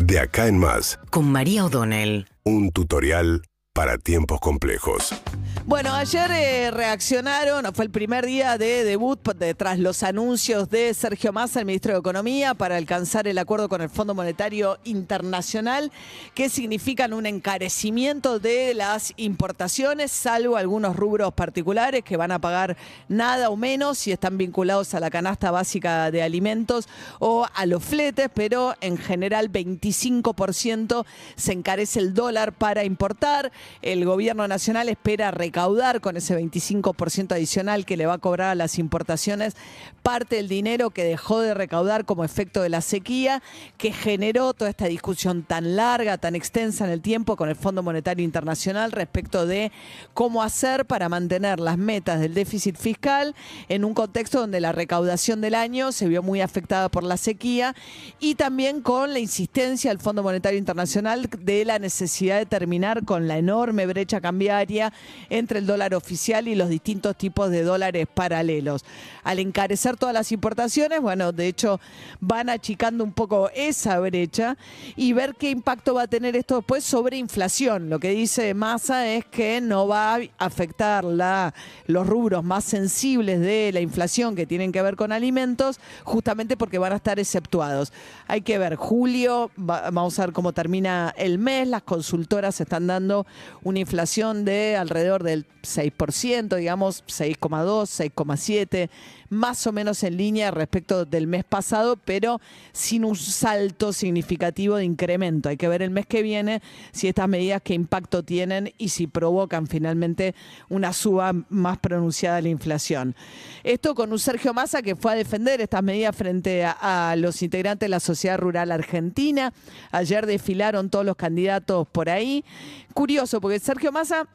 De acá en más, Con María O'Donnell. un tutorial para tiempos complejos. Bueno, ayer eh, reaccionaron, fue el primer día de debut de- tras los anuncios de Sergio Massa, el ministro de Economía, para alcanzar el acuerdo con el Fondo Monetario Internacional, que significan un encarecimiento de las importaciones, salvo algunos rubros particulares que van a pagar nada o menos si están vinculados a la canasta básica de alimentos o a los fletes, pero en general 25% se encarece el dólar para importar. El gobierno nacional espera recaudar con ese 25% adicional que le va a cobrar a las importaciones parte del dinero que dejó de recaudar como efecto de la sequía, que generó toda esta discusión tan larga, tan extensa en el tiempo con el Fondo Monetario Internacional respecto de cómo hacer para mantener las metas del déficit fiscal en un contexto donde la recaudación del año se vio muy afectada por la sequía y también con la insistencia del Fondo Monetario Internacional de la necesidad de terminar con la enorme brecha cambiaria entre el dólar oficial y los distintos tipos de dólares paralelos. Al encarecer todas las importaciones, bueno, de hecho van achicando un poco esa brecha y ver qué impacto va a tener esto después sobre inflación. Lo que dice Massa es que no va a afectar los rubros más sensibles de la inflación que tienen que ver con alimentos, justamente porque van a estar exceptuados. Hay que ver, julio, va- vamos a ver cómo termina el mes, las consultoras están dando una inflación de alrededor del 6%, digamos 6,2, 6,7, más o menos en línea respecto del mes pasado, pero sin un salto significativo de incremento. Hay que ver el mes que viene si estas medidas qué impacto tienen y si provocan finalmente una suba más pronunciada de la inflación. Esto con un Sergio Massa que fue a defender estas medidas frente a, a los integrantes de la sociedad rural argentina. Ayer desfilaron todos los candidatos por ahí. Curioso, porque Sergio Massa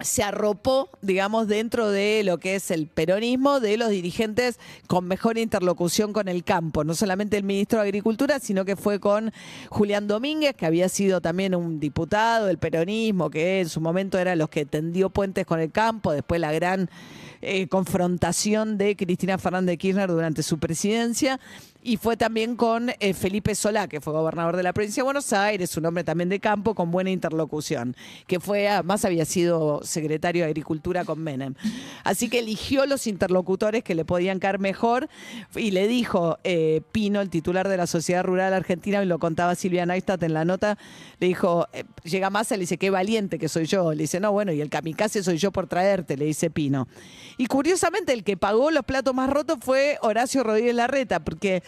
se arropó, digamos, dentro de lo que es el peronismo de los dirigentes con mejor interlocución con el campo. No solamente el ministro de Agricultura, sino que fue con Julián Domínguez, que había sido también un diputado del peronismo, que en su momento era los que tendió puentes con el campo, después la gran eh, confrontación de Cristina Fernández de Kirchner durante su presidencia. Y fue también con eh, Felipe Solá, que fue gobernador de la provincia de Buenos Aires, un hombre también de campo con buena interlocución, que fue, además había sido secretario de Agricultura con Menem. Así que eligió los interlocutores que le podían caer mejor y le dijo eh, Pino, el titular de la Sociedad Rural Argentina, y lo contaba Silvia Neistat en la nota, le dijo, eh, llega Massa, le dice, qué valiente que soy yo. Le dice, no, bueno, y el kamikaze soy yo por traerte, le dice Pino. Y curiosamente, el que pagó los platos más rotos fue Horacio Rodríguez Larreta, porque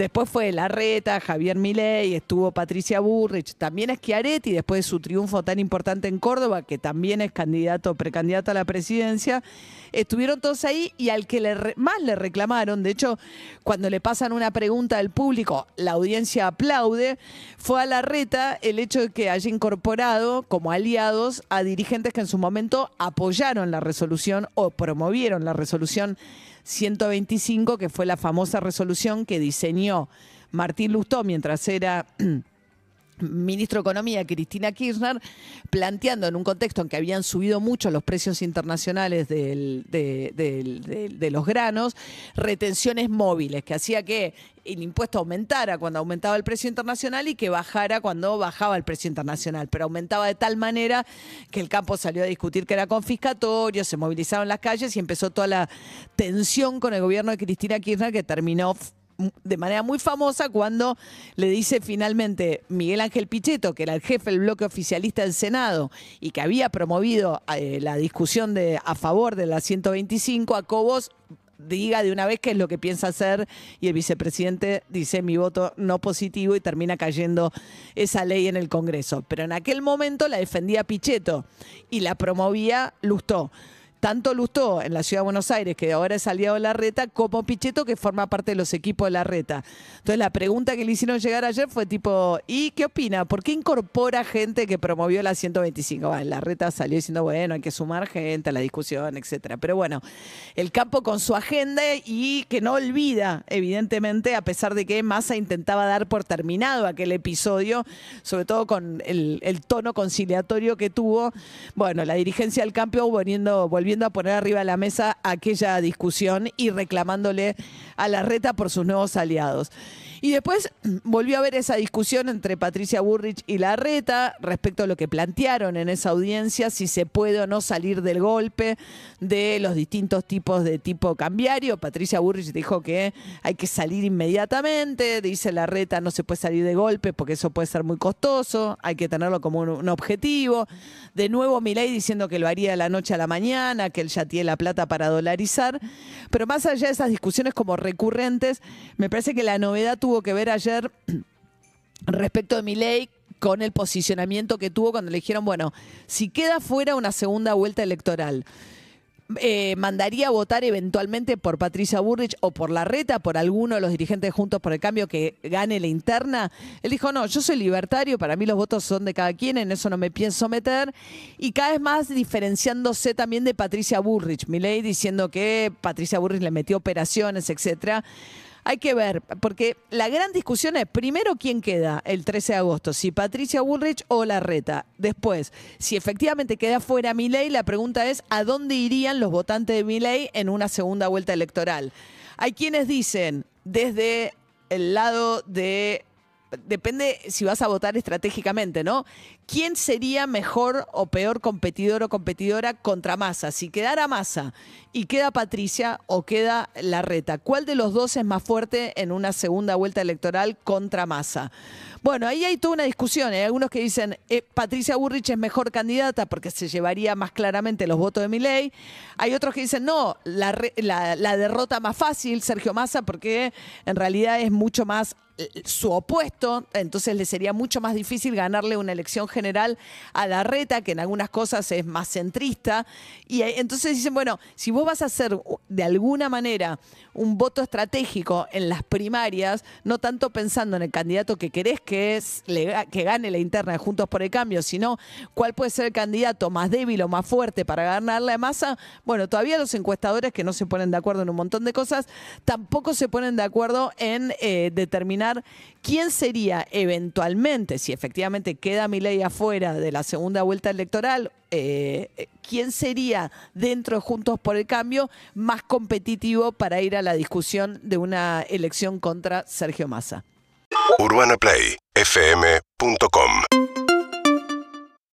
después fue Larreta, Javier Milei, estuvo Patricia Burrich, también es Schiaretti, después de su triunfo tan importante en Córdoba, que también es candidato, precandidato a la presidencia, estuvieron todos ahí y al que más le reclamaron, de hecho, cuando le pasan una pregunta del público, la audiencia aplaude, fue a Larreta el hecho de que haya incorporado como aliados a dirigentes que en su momento apoyaron la resolución o promovieron la resolución 125, que fue la famosa resolución que diseñó Martín Lustó mientras era ministro de Economía, Cristina Kirchner, planteando en un contexto en que habían subido mucho los precios internacionales de, de los granos, retenciones móviles, que hacía que el impuesto aumentara cuando aumentaba el precio internacional y que bajara cuando bajaba el precio internacional, pero aumentaba de tal manera que el campo salió a discutir que era confiscatorio, se movilizaron las calles y empezó toda la tensión con el gobierno de Cristina Kirchner que terminó de manera muy famosa cuando le dice finalmente Miguel Ángel Pichetto, que era el jefe del bloque oficialista del Senado y que había promovido eh, la discusión de a favor de la 125, a Cobos diga de una vez qué es lo que piensa hacer y el vicepresidente dice mi voto no positivo y termina cayendo esa ley en el Congreso. Pero en aquel momento la defendía Pichetto y la promovía Lustó. Tanto Lustó en la ciudad de Buenos Aires, que ahora es aliado de la reta, como Pichetto, que forma parte de los equipos de la reta. Entonces la pregunta que le hicieron llegar ayer fue tipo, ¿y qué opina? ¿Por qué incorpora gente que promovió la 125? Bueno, la reta salió diciendo, bueno, hay que sumar gente a la discusión, etcétera. Pero bueno, el campo con su agenda y que no olvida, evidentemente, a pesar de que Massa intentaba dar por terminado aquel episodio, sobre todo con el, tono conciliatorio que tuvo, bueno, la dirigencia del campo volviendo, volviendo a poner arriba de la mesa aquella discusión y reclamándole a la reta por sus nuevos aliados. Y después volvió a haber esa discusión entre Patricia Burrich y Larreta respecto a lo que plantearon en esa audiencia, si se puede o no salir del golpe de los distintos tipos de tipo cambiario. Patricia Burrich dijo que hay que salir inmediatamente, dice Larreta no se puede salir de golpe porque eso puede ser muy costoso, hay que tenerlo como un, objetivo. De nuevo Milei diciendo que lo haría de la noche a la mañana, que él ya tiene la plata para dolarizar. Pero más allá de esas discusiones como recurrentes, me parece que la novedad tuvo que ver ayer respecto de Milei con el posicionamiento que tuvo cuando le dijeron, bueno, si queda fuera una segunda vuelta electoral, eh, mandaría a votar eventualmente por Patricia Burrich o por Larreta, por alguno de los dirigentes Juntos por el Cambio que gane la interna. Él dijo, no, yo soy libertario, para mí los votos son de cada quien, en eso no me pienso meter. Y cada vez más diferenciándose también de Patricia Burrich. ley diciendo que Patricia Burrich le metió operaciones, etcétera. Hay que ver, porque la gran discusión es primero quién queda el 13 de agosto, si Patricia Bullrich o Larreta. Después, si efectivamente queda fuera Milei, la pregunta es a dónde irían los votantes de Milei en una segunda vuelta electoral. Hay quienes dicen desde el lado de depende si vas a votar estratégicamente, ¿no? ¿Quién sería mejor o peor competidor o competidora contra Massa? Si quedara Massa y queda Patricia o queda Larreta, ¿cuál de los dos es más fuerte en una segunda vuelta electoral contra Massa? Bueno, ahí hay toda una discusión. Hay algunos que dicen eh, Patricia Burrich es mejor candidata porque se llevaría más claramente los votos de mi ley. Hay otros que dicen no, la, la derrota más fácil, Sergio Massa, porque en realidad es mucho más su opuesto, entonces le sería mucho más difícil ganarle una elección general a la reta, que en algunas cosas es más centrista. Y entonces dicen, bueno, si vos vas a hacer de alguna manera un voto estratégico en las primarias, no tanto pensando en el candidato que querés que, es, que gane la interna de Juntos por el Cambio, sino cuál puede ser el candidato más débil o más fuerte para ganar la masa, bueno, todavía los encuestadores que no se ponen de acuerdo en un montón de cosas, tampoco se ponen de acuerdo en eh, determinar quién sería eventualmente, si efectivamente queda mi ley afuera de la segunda vuelta electoral, eh, quién sería dentro de Juntos por el Cambio más competitivo para ir a la discusión de una elección contra Sergio Massa. UrbanaPlayFM.com